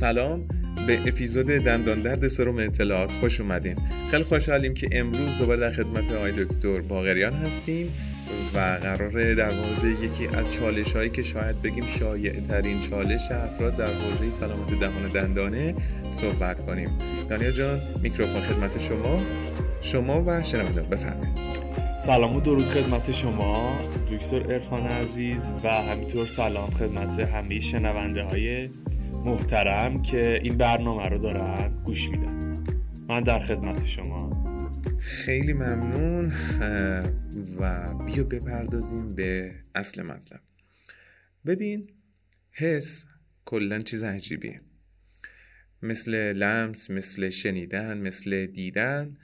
سلام به اپیزود دندان درد سرم اطلاعات. خوش اومدین. خیلی خوشحالیم که امروز دوباره در خدمت آقای دکتر باغریان هستیم و قراره در مورد یکی از چالش هایی که شاید بگیم شایع ترین چالش افراد در حوزه سلامت دهان دندانه صحبت کنیم. دانیا جان میکروفون خدمت شما. شما و شنونده بفرمایید. سلام و درود خدمت شما دکتر ارفان عزیز و همینطور سلام خدمت همه شنونده های محترم که این برنامه رو دارن گوش میدن. من در خدمت شما. خیلی ممنون و بیا بپردازیم به اصل مطلب. ببین حس کلا چیز عجیبیه. مثل لمس مثل شنیدن مثل دیدن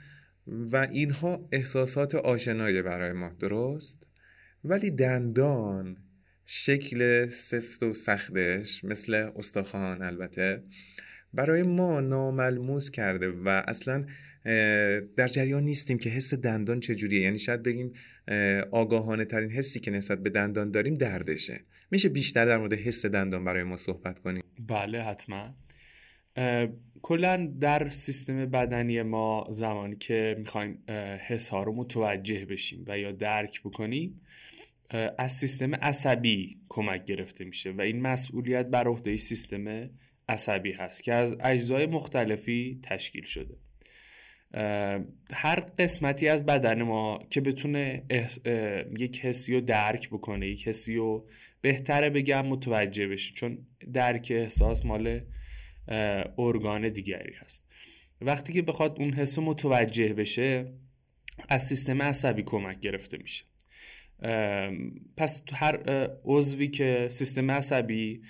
و اینها احساسات آشنایی برای ما درست؟ ولی دندان شکل سفت و سختش مثل استخوان البته برای ما ناملموس کرده و اصلا در جریان نیستیم که حس دندان چجوریه. یعنی شاید بگیم آگاهانه ترین حسی که نسبت به دندان داریم دردشه. میشه بیشتر در مورد حس دندان برای ما صحبت کنیم؟ بله حتما. کلا در سیستم بدنی ما زمانی که می‌خوایم حس ها رو متوجه بشیم و یا درک بکنیم از سیستم عصبی کمک گرفته میشه و این مسئولیت بر عهده سیستم عصبی هست که از اجزای مختلفی تشکیل شده. هر قسمتی از بدن ما که بتونه یک حسی رو درک بکنه یک حسی رو بهتره بگم متوجه بشه چون درک احساس مال ارگان دیگری هست. وقتی که بخواد اون حس متوجه بشه از سیستم عصبی کمک گرفته میشه. پس هر عضوی که سیستم عصبی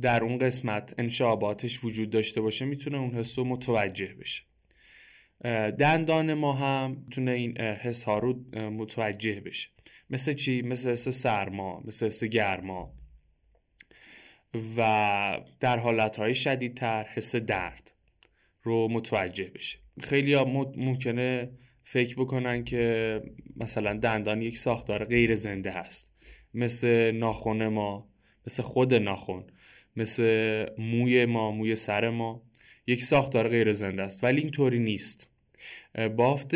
در اون قسمت انشاباتش وجود داشته باشه می‌تونه اون حس رو متوجه بشه. دندان ما هم می‌تونه این حس ها رو متوجه بشه. مثل چی؟ مثل حس سرما مثل حس گرما. و در حالتهای شدیدتر حس درد رو متوجه بشه. خیلی ها ممکنه فکر بکنن که مثلا دندان یک ساختار غیر زنده هست. مثل ناخون ما مثل خود ناخون مثل موی ما موی سر ما یک ساختار غیر زنده است. ولی اینطوری نیست. بافت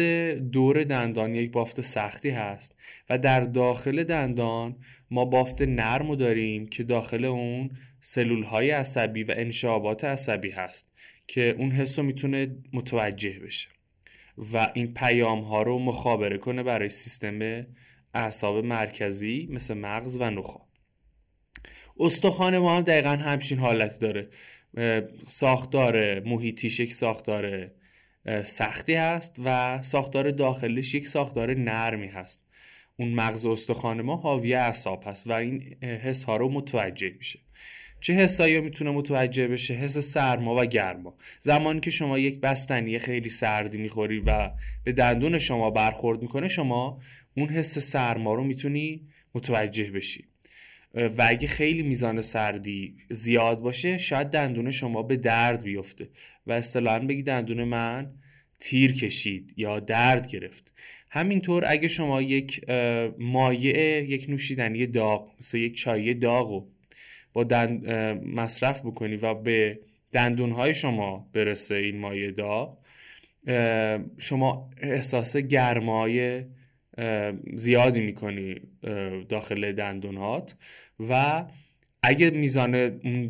دور دندان یک بافت سختی هست و در داخل دندان ما بافت نرم داریم که داخل اون سلول های عصبی و انشابات عصبی هست که اون حس رو می‌تونه متوجه بشه. و این پیام ها رو مخابره کنه برای سیستم اعصاب مرکزی مثل مغز و نخا. استخوان ما هم دقیقا همچین حالت داره. ساختار محیطیش یک ساختار سختی هست و ساختار داخلش یک ساختار نرمی هست. اون مغز استخوان ما حاوی اعصاب هست و این حس ها رو متوجه میشه. چه حسایی می‌تونه متوجه بشه؟ حس سرما و گرما. زمانی که شما یک بستنی خیلی سردی می‌خوری و به دندون شما برخورد می‌کنه شما اون حس سرما رو می‌تونی متوجه بشی. و اگه خیلی میزان سردی زیاد باشه شاید دندون شما به درد بیفته. و اصطلاحا بگی دندون من تیر کشید یا درد گرفت. همینطور اگه شما یک مایع یک نوشیدنی داغ مثل یک چای داغ با دند مصرف بکنی و به دندونهای شما برسه این مایع داغ شما احساس گرمای زیادی می‌کنی داخل دندونهات و اگه میزان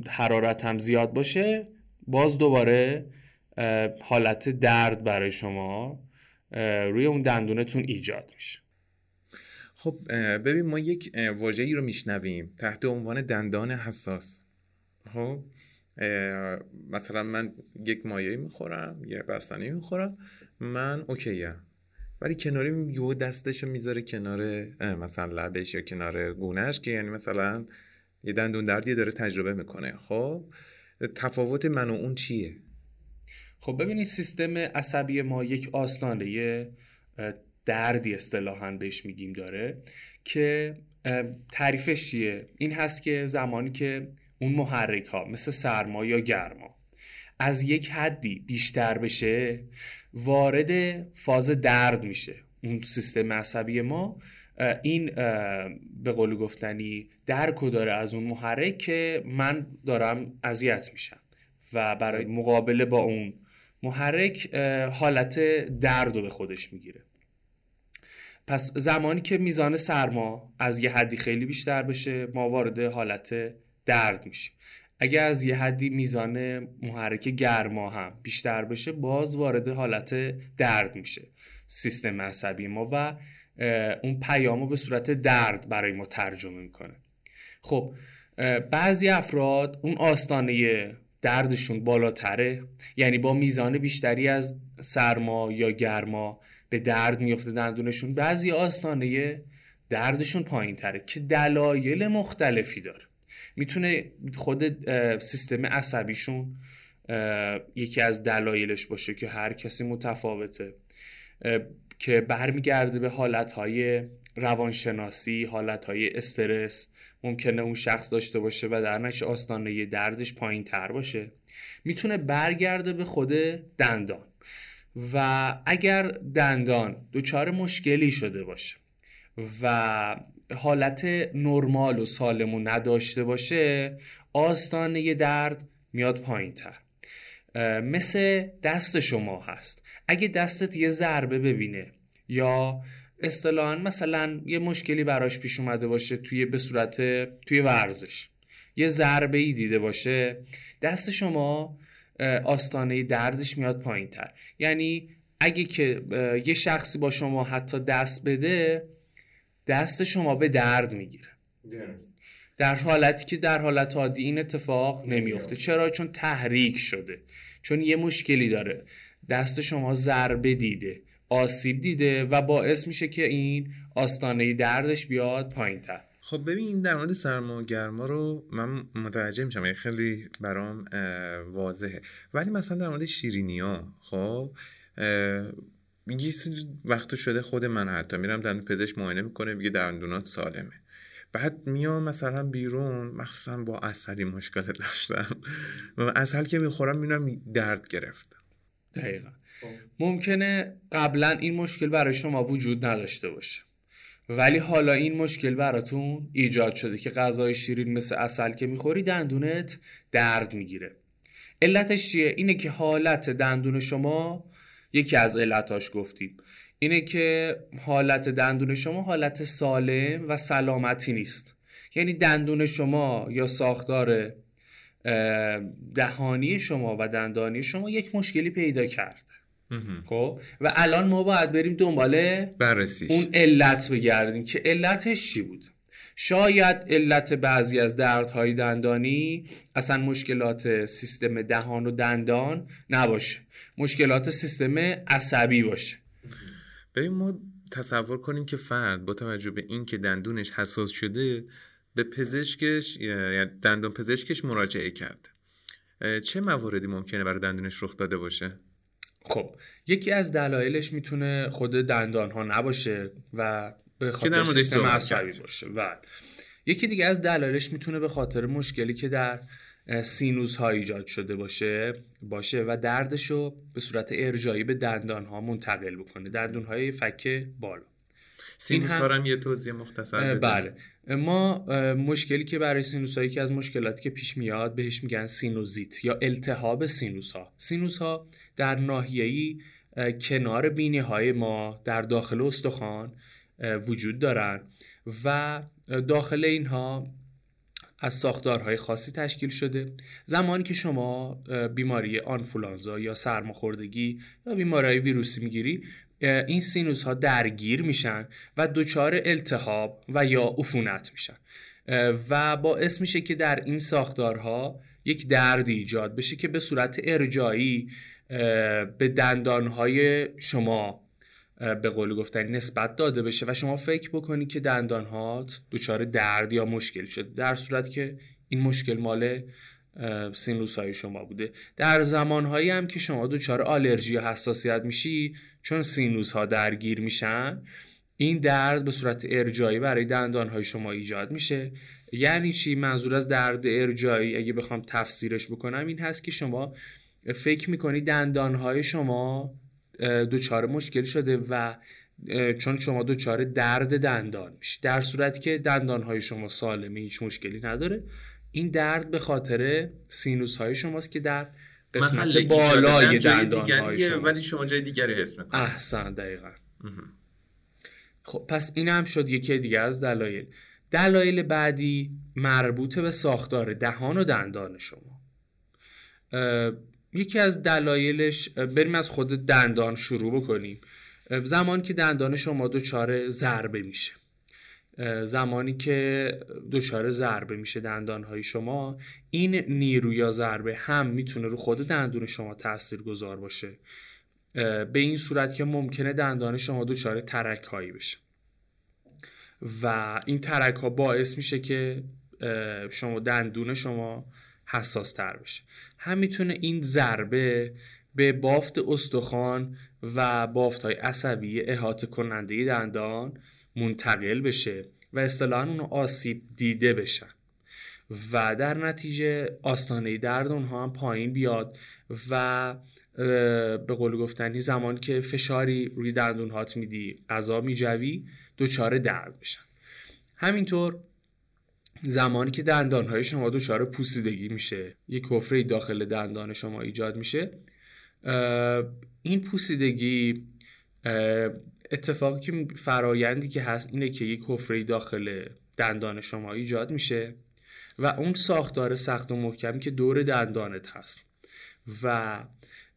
حرارت هم زیاد باشه باز دوباره حالت درد برای شما روی اون دندونتون ایجاد میشه. خب ببین ما یک واژه‌ای رو میشنویم تحت عنوان دندان حساس. خب مثلا من یک مایه می‌خورم یه بستنی می‌خورم من اوکیم ولی کناری یه دستشو می‌ذاره کنار مثلا لبش یا کنار گونهش که یعنی مثلا یه دندون دردی داره تجربه می‌کنه. خب تفاوت من و اون چیه؟ خب ببینید سیستم عصبی ما یک آسنانه دردی اصطلاحا بهش میگیم داره که تعریفش چیه؟ این هست که زمانی که اون محرک ها مثل سرما یا گرما از یک حدی بیشتر بشه وارد فاز درد میشه. اون سیستم عصبی ما این به قول گفتنی درکو داره از اون محرک که من دارم اذیت میشم و برای مقابله با اون محرک حالت درد رو به خودش می‌گیره. پس زمانی که میزان سرما از یه حدی خیلی بیشتر بشه ما وارد حالت درد میشیم. اگه از یه حدی میزان محرک گرما هم بیشتر بشه باز وارد حالت درد میشه. سیستم عصبی ما و اون پیام رو به صورت درد برای ما ترجمه می‌کنه. خب بعضی افراد اون آستانه دردشون بالاتره. یعنی با میزان بیشتری از سرما یا گرما به درد میفته دندونشون. بعضی آستانه دردشون پایین تره که دلایل مختلفی داره. می‌تونه خود سیستم عصبیشون یکی از دلایلش باشه که هر کسی متفاوته که برمیگرده به حالتهای روانشناسی حالتهای استرس. ممکنه اون شخص داشته باشه و در نش آستانه دردش پایین تر باشه. می‌تونه برگرده به خود دندان. و اگر دندان دچار مشکلی شده باشه و حالت نرمال و سالمو نداشته باشه آستانه درد میاد پایین تر مثل دست شما هست. اگه دستت یه ضربه ببینه یا اصطلاحا مثلا یه مشکلی براش پیش اومده باشه توی به صورت توی ورزش یه ضربه ای دیده باشه دست شما آستانه دردش میاد پایین تر یعنی اگه که یه شخصی با شما حتی دست بده دست شما به درد می‌گیره. در حالتی که در حالت عادی این اتفاق نمیفته چرا؟ چون تحریک شده. چون یه مشکلی داره. دست شما ضربه دیده آسیب دیده و باعث میشه که این آستانه دردش بیاد پایین تر خب ببین در مورد سرما و گرما رو من متوجه میشم یعنی خیلی برام واضحه. ولی مثلا در مورد شیرینی ها خب یه وقت شده خود من حتی میرم دندون پزشک معاینه می‌کنه میگه دندونات سالمه. بعد میام مثلا بیرون مخصوصا با اصلی مشکل داشتم. و اصل که می‌خورم می‌بینم درد گرفت. دقیقا. خب. ممکنه قبلا این مشکل برای شما وجود نداشته باشه. ولی حالا این مشکل براتون ایجاد شده که غذای شیرین مثل اصل که می‌خوری دندونت درد می‌گیره. علتش چیه؟ اینه که حالت دندون شما یکی از علتاش گفتیم اینه که حالت دندون شما حالت سالم و سلامتی نیست. یعنی دندون شما یا ساختار دهانی شما و دندانی شما یک مشکلی پیدا کرده خب؟ و الان ما باید بریم دنبال بررسیش. اون علت بگردیم که علتش چی بود؟ شاید علت بعضی از دردهای دندانی اصلا مشکلات سیستم دهان و دندان نباشه. مشکلات سیستم عصبی باشه. ببین ما تصور کنیم که فرد با توجه به اینکه دندونش حساس شده به پزشکش یعنی دندان پزشکش مراجعه کرد. چه مواردی ممکنه برای دندونش رخ داده باشه؟ خب یکی از دلایلش می‌تونه خود دندان ها نباشه و به خاطر سیستم عصبی باشه. و یکی دیگه از دلایلش می‌تونه به خاطر مشکلی که در سینوس ها ایجاد شده باشه باشه و دردش رو به صورت ارجایی به دندان ها منتقل بکنه. دندون های فک بالا. سینوس هم یه توضیح مختصر بله. ما مشکلی که برای سینوس هایی که از مشکلاتی که پیش میاد بهش میگن سینوزیت یا التهاب سینوس ها سینوس ها در ناحیه‌ای کنار بینی های ما در داخل استخوان وجود دارن و داخل اینها از ساختارهای خاصی تشکیل شده. زمانی که شما بیماری آنفولانزا یا سرماخوردگی یا بیماری ویروسی می‌گیری این سینوس ها درگیر میشن و دچار التهاب و یا عفونت میشن. و باعث میشه که در این ساختارها یک درد ایجاد بشه که به صورت ارجایی به دندانهای شما به قول گفتن نسبت داده بشه و شما فکر بکنی که دندانهات دچار درد یا مشکل شده در صورت که این مشکل مال سینوس های شما بوده. در زمان هایی هم که شما دچار آلرژی یا حساسیت میشی چون سینوس ها درگیر میشن این درد به صورت ارجایی برای دندان های شما ایجاد میشه. یعنی چی؟ منظور از درد ارجایی اگه بخوام تفسیرش بکنم این هست که شما فکر می‌کنی دندان های شما دچار مشکل شده و چون شما دچار درد دندان میشی در صورتی که دندان های شما سالمه هیچ مشکلی نداره. این درد به خاطر سینوس های شماست که در قسمت بالای دندان های ولی شما جای دیگری حس می‌کنید. احسن دقیقا. خب پس این هم شد یکی دیگه از دلایل. دلایل بعدی مربوط به ساختار دهان و دندان شما. یکی از دلایلش بریم از خود دندان شروع بکنیم. زمانی که دندان شما دچار ضربه میشه. زمانی که دچار ضربه میشه دندانهای شما این نیرو یا ضربه هم می‌تونه رو خود دندون شما تاثیر گذار باشه به این صورت که ممکنه دندان شما دچار ترک هایی بشه. و این ترک ها باعث میشه که شما دندون شما حساس تر بشه. هم می‌تونه این ضربه به بافت استخوان و بافت های عصبی احاطه کننده دندان منتقل بشه و اصطلاحا اونو آسیب دیده بشن. و در نتیجه آستانه درد اونها هم پایین بیاد و به قول گفتنی زمان که فشاری روی دندون هات میدی غذا میجوی دچار درد بشن همینطور زمانی که دندان های شما دچار پوسیدگی میشه یک حفره داخل دندان شما ایجاد میشه این پوسیدگی اتفاقی که فرایندی که هست اینه که یک حفره داخل دندان شما ایجاد میشه و اون ساختار سخت و محکمی که دور دندانت هست و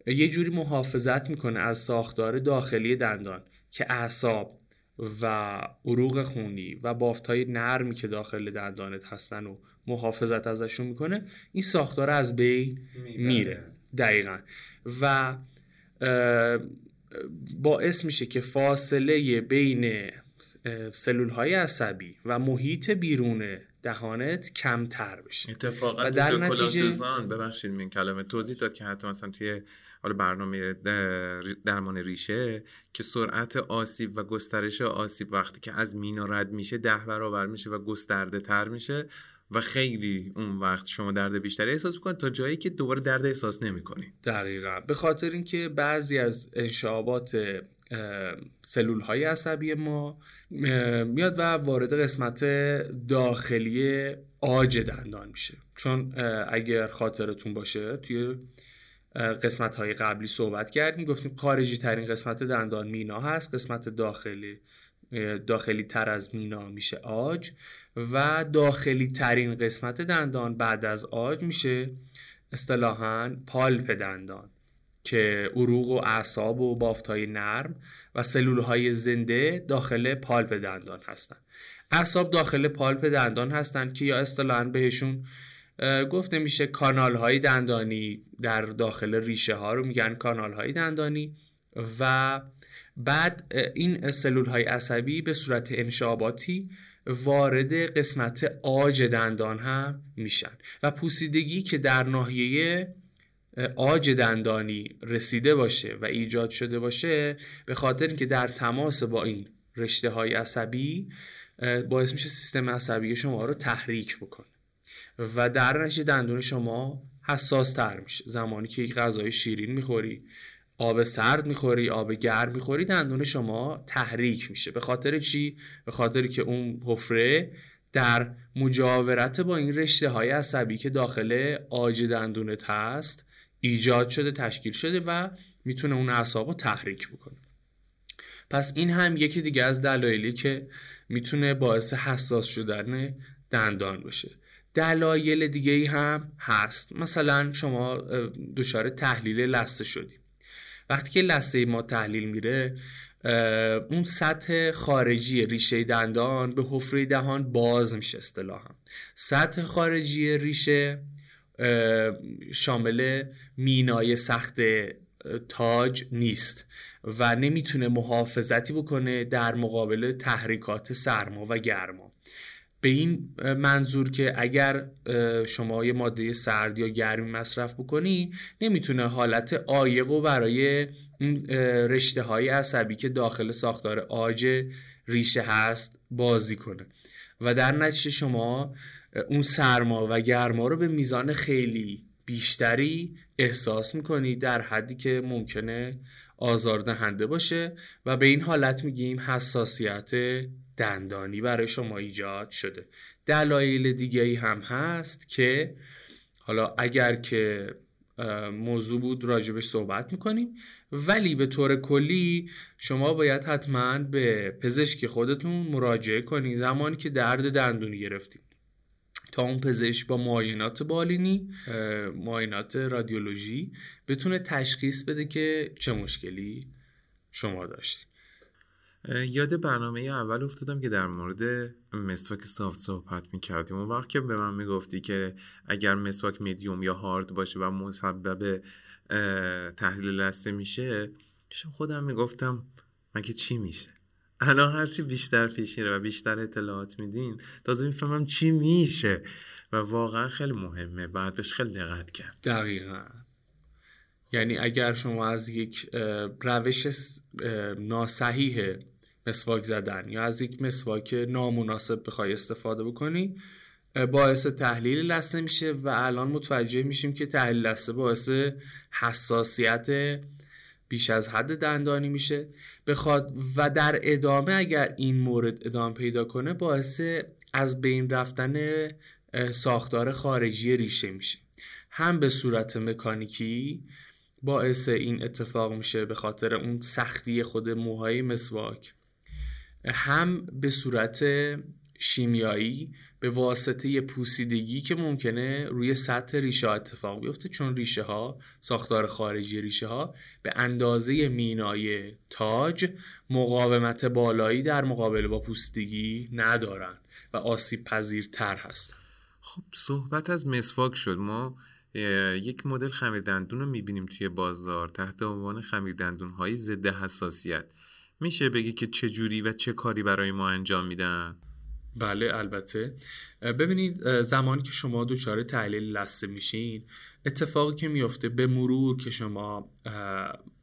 یه جوری محافظت می‌کنه از ساختار داخلی دندان که اعصاب و عروق خونی و بافت های نرمی که داخل دندانت هستن و محافظت ازشون می‌کنه این ساختار از بین میره. دقیقا. و باعث میشه که فاصله بین سلول های عصبی و محیط بیرون دهانت کمتر بشه. اتفاقا در نتیجه ببخشید این کلمه توضیح داد که حتی مثلا توی حالا برنامه درمان ریشه که سرعت آسیب و گسترش آسیب وقتی که از مینا رد میشه ده برابر میشه و گسترده تر میشه. و خیلی اون وقت شما درد بیشتری احساس می‌کنید تا جایی که دوباره درد احساس نمی‌کنید دقیقا. به خاطر اینکه بعضی از انشابات سلول های عصبی ما میاد و وارد قسمت داخلی آج دندان میشه. چون اگر خاطرتون باشه توی قسمت های قبلی صحبت کردیم گفتیم خارجی ترین قسمت دندان مینا هست قسمت داخلی داخلی تر از مینا میشه آج. و داخلی ترین قسمت دندان بعد از آج میشه اصطلاحا پالپ دندان که عروق و اعصاب و بافت های نرم و سلول های زنده داخل پالپ دندان هستند اعصاب داخل پالپ دندان هستند که یا اصطلاحا بهشون گفته میشه کانال های دندانی در داخل ریشه ها رو میگن کانال های دندانی و بعد این سلول های عصبی به صورت انشاباتی وارد قسمت آج دندان هم میشن و پوسیدگی که در ناحیه آج دندانی رسیده باشه و ایجاد شده باشه به خاطر اینکه در تماس با این رشته های عصبی باعث میشه سیستم عصبی شما رو تحریک بکنه و در نتیجه دندون شما حساس تر میشه. زمانی که یک غذای شیرین می‌خوری آب سرد می‌خوری آب گرم می‌خوری دندون شما تحریک میشه. به خاطر چی؟ به خاطر که اون حفره در مجاورت با این رشته های عصبی که داخل آج دندونت هست ایجاد شده تشکیل شده و می‌تونه اون اعصاب تحریک بکنه. پس این هم یکی دیگه از دلایلی که می‌تونه باعث حساس شدن دندان بشه. دلایل دیگه ای هم هست. مثلا شما دچار تحلیل لثه شدیم وقتی که لثه ما تحلیل میره اون سطح خارجی ریشه دندان به حفره دهان باز میشه اصطلاحا. سطح خارجی ریشه شامل مینای سخت تاج نیست و نمی‌تونه محافظتی بکنه در مقابل تحریکات سرما و گرما. به این منظور که اگر شما یه ماده سرد یا گرمی مصرف بکنی نمی‌تونه حالت عایق و برای رشته های عصبی که داخل ساختار آج ریشه هست بازی کنه. و در نتیجه شما اون سرما و گرما رو به میزان خیلی بیشتری احساس می‌کنی در حدی که ممکنه آزاردهنده باشه. و به این حالت میگیم حساسیت دندانی برای شما ایجاد شده. دلایل دیگه ای هم هست که حالا اگر که موضوع بود راجبش صحبت می‌کنیم. ولی به طور کلی شما باید حتما به پزشک خودتون مراجعه کنید زمانی که درد دندونی گرفتید. تا اون پزشک با معاینات بالینی معاینات رادیولوژی بتونه تشخیص بده که چه مشکلی شما داشتید. یاد برنامه اول افتادم که در مورد مسواک سافت صحبت می کردیم اون وقت که به من می‌گفتی که اگر مسواک میدیوم یا هارد باشه و مسبب تحلیل لسته میشه خودم می‌گفتم مگه چی میشه؟ الان هرچی بیشتر پیش و بیشتر اطلاعات میدین تازه می‌فهمم چی میشه و واقعا خیلی مهمه. باید بهش خیلی دقت کرد. دقیقا. یعنی اگر شما از یک روش ناسحیح مسواک زدن یا از یک مسواک نامناسب بخوای استفاده بکنی باعث تحلیل لثه میشه و الان متوجه میشیم که تحلیل لثه باعث حساسیت بیش از حد دندانی میشه. بخواد و در ادامه اگر این مورد ادامه پیدا کنه باعث از بین رفتن ساختار خارجی ریشه میشه. هم به صورت مکانیکی باعث این اتفاق میشه به خاطر اون سختی خود موهای مسواک. هم به صورت شیمیایی به واسطه پوسیدگی که ممکنه روی سطح ریشه اتفاق بیفته چون ریشه ها ساختار خارجی ریشه ها به اندازه مینای تاج مقاومت بالایی در مقابل با پوسیدگی ندارن و آسیب پذیرتر هست خب صحبت از مسواک شد. ما یک مدل خمیردندون رو می‌بینیم توی بازار تحت عنوان خمیردندون های ضد حساسیت میشه بگی که چه جوری و چه کاری برای ما انجام میدن؟ بله البته. ببینید زمانی که شما دچار تحلیل لثه میشین اتفاقی که میفته به مرور که شما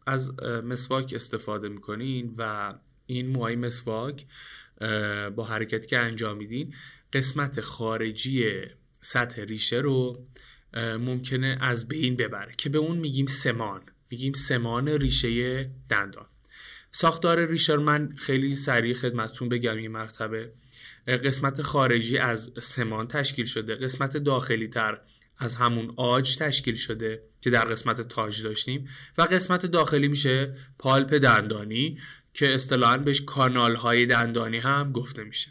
از مسواک استفاده می‌کنین و این موهای مسواک با حرکتی که انجام میدین قسمت خارجی سطح ریشه رو ممکنه از بین ببره که به اون میگیم سمان. میگیم سمان ریشه دندان. ساختار ریشه رو من خیلی سریع خدمتتون بگم این مرتبه. قسمت خارجی از سمان تشکیل شده. قسمت داخلی تر از همون آج تشکیل شده که در قسمت تاج داشتیم. و قسمت داخلی میشه پالپ دندانی که اصطلاحا بهش کانال های دندانی هم گفته میشه.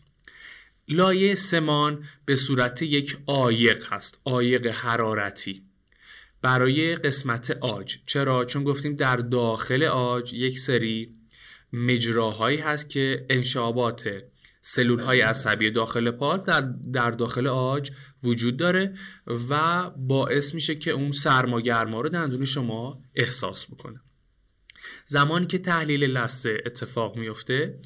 لایه سمان به صورت یک آیق هست آیق حرارتی برای قسمت آج. چرا؟ چون گفتیم در داخل آج یک سری مجراهایی هست که انشابات سلول. های عصبی داخل پا در, در داخل آج وجود داره و باعث میشه که اون سرما گرما رو دندون شما احساس بکنه. زمانی که تحلیل لثه اتفاق میفته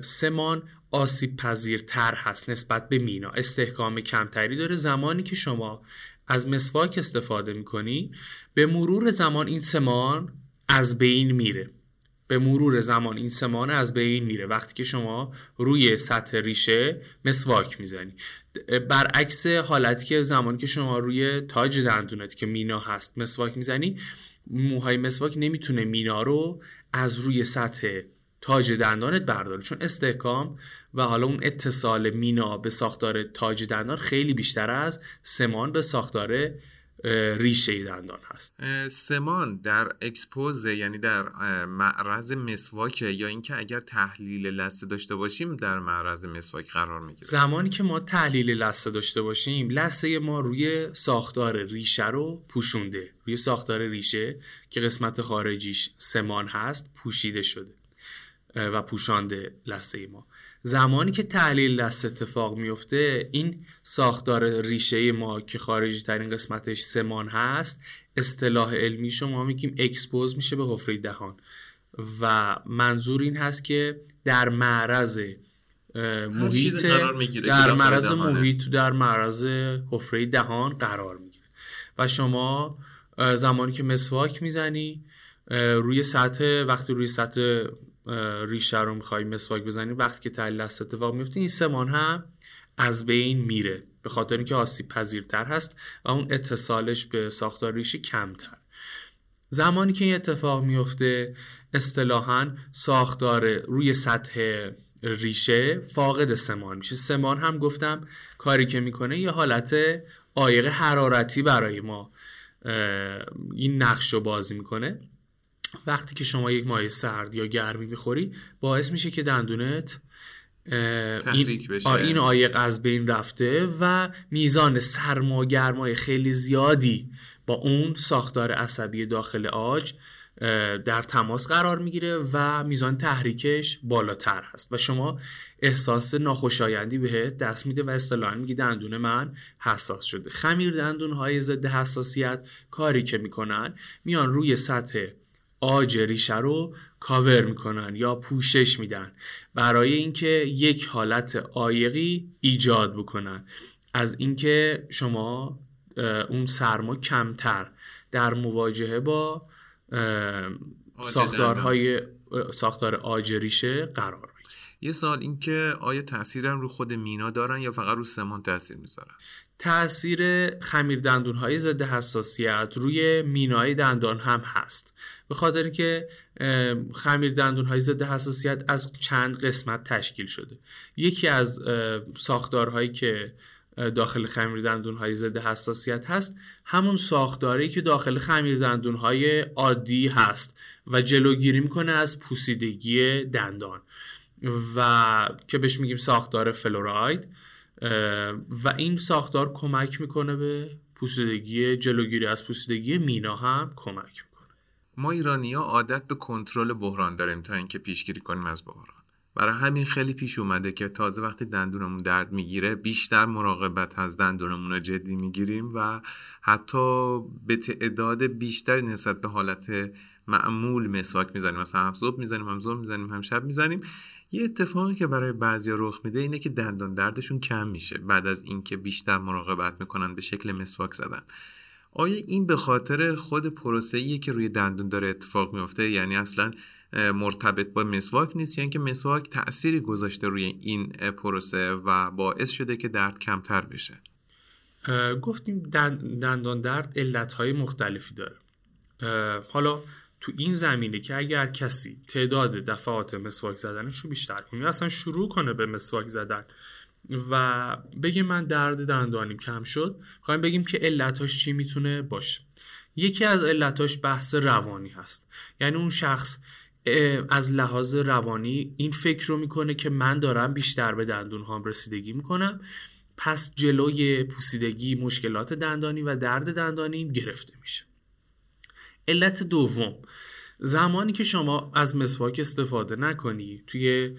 سمان آسیب پذیرتر هست نسبت به مینا. استحکام کمتری داره. زمانی که شما از مسواک استفاده می‌کنی به مرور زمان این سمان از بین میره. به مرور زمان این سمانه از بین میره. وقتی که شما روی سطح ریشه مسواک می‌زنی. برعکس حالتی که زمانی که شما روی تاج دندونت که مینا هست مسواک می‌زنی موهای مسواک نمی‌تونه مینا رو از روی سطح تاج دندانت برداره. چون استحکام و حالا اون اتصال مینا به ساختار تاج دندان خیلی بیشتر از سمان به ساختار ریشه دندان هست. سمان در expose یعنی در معرض مسواک یا اینکه اگر تحلیل لثه داشته باشیم در معرض مسواک قرار می‌گیره. زمانی که ما تحلیل لثه داشته باشیم لثه ما روی ساختار ریشه رو پوشونده. روی ساختار ریشه که قسمت خارجیش سمان هست پوشیده شده و پوشانده لثه ما. زمانی که تحلیل دست اتفاق میفته این ساختار ریشه ما که خارجی ترین قسمتش سمان هست اصطلاح علمی شما میگیم اکسپوز میشه به حفره دهان. و منظور این هست که در معرض محیط در معرض محیط در معرض حفره دهان قرار می‌گیره. و شما زمانی که مسواک می‌زنی روی سطح وقتی روی سطح ریشه رو می‌خوای مسواک بزنی وقتی که تحلیل دست اتفاق میفته این سمان هم از بین میره. به خاطر اینکه آسیب پذیرتر هست و اون اتصالش به ساختار ریشه کمتر. زمانی که این اتفاق میفته اصطلاحا ساختار روی سطح ریشه فاقد سمان میشه. سمان هم گفتم کاری که می‌کنه یه حالت عایق حرارتی برای ما. این نقش رو بازی می‌کنه. وقتی که شما یک مایع سرد یا گرمی می‌خوری باعث میشه که دندونت این, بشه. این عایق از بین رفته و میزان سرما گرمای خیلی زیادی با اون ساختار عصبی داخل آج در تماس قرار می‌گیره و میزان تحریکش بالاتر هست و شما احساس ناخوشایندی بهت دست میده و اصطلاحا میگی دندون من حساس شده خمیر دندون های ضد حساسیت کاری که می‌کنن میان روی سطح آج ریشه رو کاور می‌کنن یا پوشش میدن برای اینکه یک حالت عایقی ایجاد بکنن. از اینکه شما اون سرما کمتر در مواجهه با ساختارهای ساختار آج ریشه قرار. یه سال اینکه آیا تاثیرم رو خود مینا دارن یا فقط رو سمان تاثیر می‌ذارن؟ تاثیر خمیر دندون های ضد حساسیت روی مینای دندان هم هست. به خاطر که خمیر دندون های ضد حساسیت از چند قسمت تشکیل شده. یکی از ساختارهایی که داخل خمیر دندون های ضد حساسیت هست همون ساختاری که داخل خمیر دندون های عادی هست و جلوگیری می‌کنه از پوسیدگی دندان. و که بهش میگیم ساختار فلوراید و این ساختار کمک می‌کنه به پوسیدگی جلوگیری از پوسیدگی مینا هم کمک می‌کنه. ما ایرانی ها عادت به کنترل بحران داریم تا اینکه پیشگیری کنیم از بحران. برای همین خیلی پیش اومده که تازه وقتی دندونمون درد می‌گیره بیشتر مراقبت از دندونمون رو جدی می‌گیریم و حتی به تعداد بیشتری نسبت به حالت معمول مسواک می‌زنیم مثلا هم صبح می‌زنیم هم ظهر می‌زنیم هم شب می‌زنیم. یه اتفاقی که برای بعضیا رخ میده اینه که دندان دردشون کم میشه بعد از اینکه بیشتر مراقبت می‌کنن به شکل مسواک زدن. آیا این به خاطر خود پروسه که روی دندون داره اتفاق میفته یعنی اصلا مرتبط با مسواک نیست؟ یا اینکه مسواک تأثیری گذاشته روی این پروسه و باعث شده که درد کمتر بشه؟ گفتیم دندان درد علتهای مختلفی داره. حالا تو این زمینه که اگر کسی تعداد دفعات مسواک زدنش رو بیشتر کنه اصلا شروع کنه به مسواک زدن و بگیم من درد دندانیم کم شد خواهیم بگیم که علتاش چی می‌تونه باشه. یکی از علتاش بحث روانی هست. یعنی اون شخص از لحاظ روانی این فکر رو می‌کنه که من دارم بیشتر به دندون هام رسیدگی می‌کنم پس جلوی پوسیدگی مشکلات دندانی و درد دندانی گرفته میشه. علت دوم زمانی که شما از مسواک استفاده نکنی توی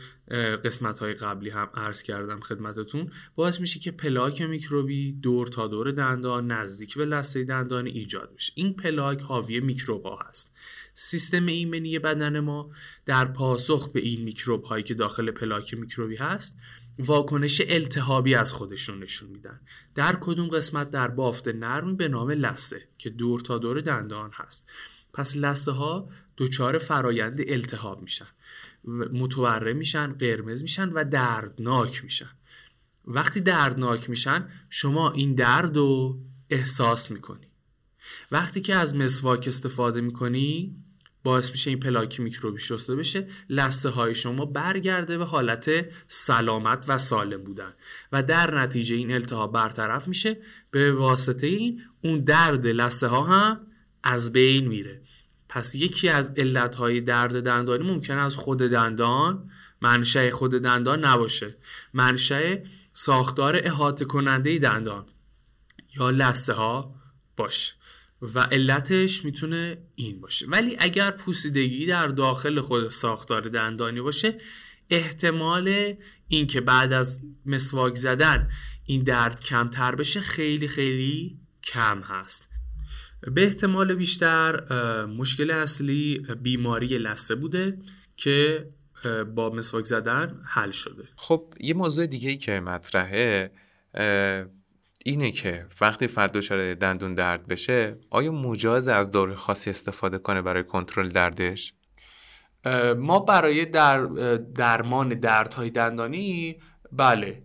قسمت های قبلی هم عرض کردم خدمتتون باعث میشه که پلاک میکروبی دور تا دور دندان نزدیک به لثه دندانی ایجاد میشه این پلاک حاوی میکروب ها هست. سیستم ایمنی بدن ما در پاسخ به این میکروب هایی که داخل پلاک میکروبی هست واکنش التهابی از خودشون نشون میدن. در کدوم قسمت در بافت نرمی به نام لسه که دور تا دور دندان هست. پس لسه ها دچار فرایند التهاب میشن. متورم میشن قرمز میشن و دردناک میشن. وقتی دردناک میشن شما این درد رو احساس می‌کنی. وقتی که از مسواک استفاده می‌کنی باعث میشه این پلاکی میکروبی شسته بشه. لسه های شما برگرده به حالت سلامت و سالم بودن. و در نتیجه این التهاب برطرف میشه. به واسطه این اون درد لسه ها هم از بین میره. پس یکی از علت های درد دندانی ممکنه از خود دندان منشأ خود دندان نباشه. منشأ ساختار احاطه کننده دندان یا لسه ها باشه. و علتش می‌تونه این باشه. ولی اگر پوسیدگی در داخل خود ساختار دندانی باشه احتمال اینکه بعد از مسواک زدن این درد کمتر بشه خیلی خیلی کم هست. به احتمال بیشتر مشکل اصلی بیماری لسه بوده که با مسواک زدن حل شده. خب یه موضوع دیگه ای که مطرحه اینه که وقتی فرد دچار دندون درد بشه آیا مجاز از دور خاصی استفاده کنه برای کنترل دردش؟ ما برای در درمان دردهای دندانی بله.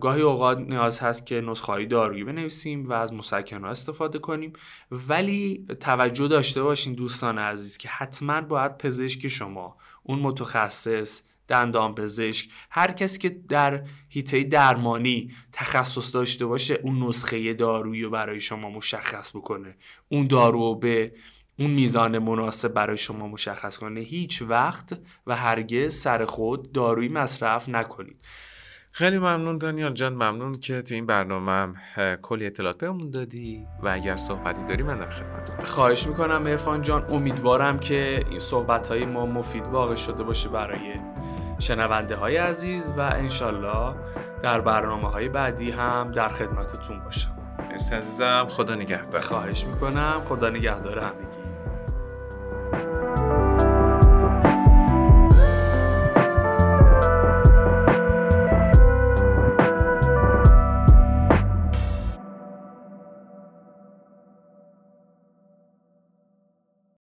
گاهی اوقات نیاز هست که نسخه دارویی بنویسیم و از مسکن استفاده کنیم. ولی توجه داشته باشین دوستان عزیز که حتما باید پزشک شما اون متخصص دندان پزشک هر کسی که در هیته درمانی تخصص داشته باشه اون نسخه دارویی رو برای شما مشخص بکنه. اون دارو به اون میزان مناسب برای شما مشخص کنه. هیچ وقت و هرگز سر خود دارویی مصرف نکنید. خیلی ممنون دانیال جان. ممنون که تو این برنامه هم کلی اطلاعات بهمون دادی و اگر صحبتی داری من در خدمت خواهش می‌کنم ارفان جان امیدوارم که این صحبت های ما مفید واقع شده باشه برای شنونده های عزیز و انشالله در برنامه های بعدی هم در خدمتتون باشم. مرسی عزیزم. خدا نگهدار. خواهش می‌کنم. خدا نگهدار همگی.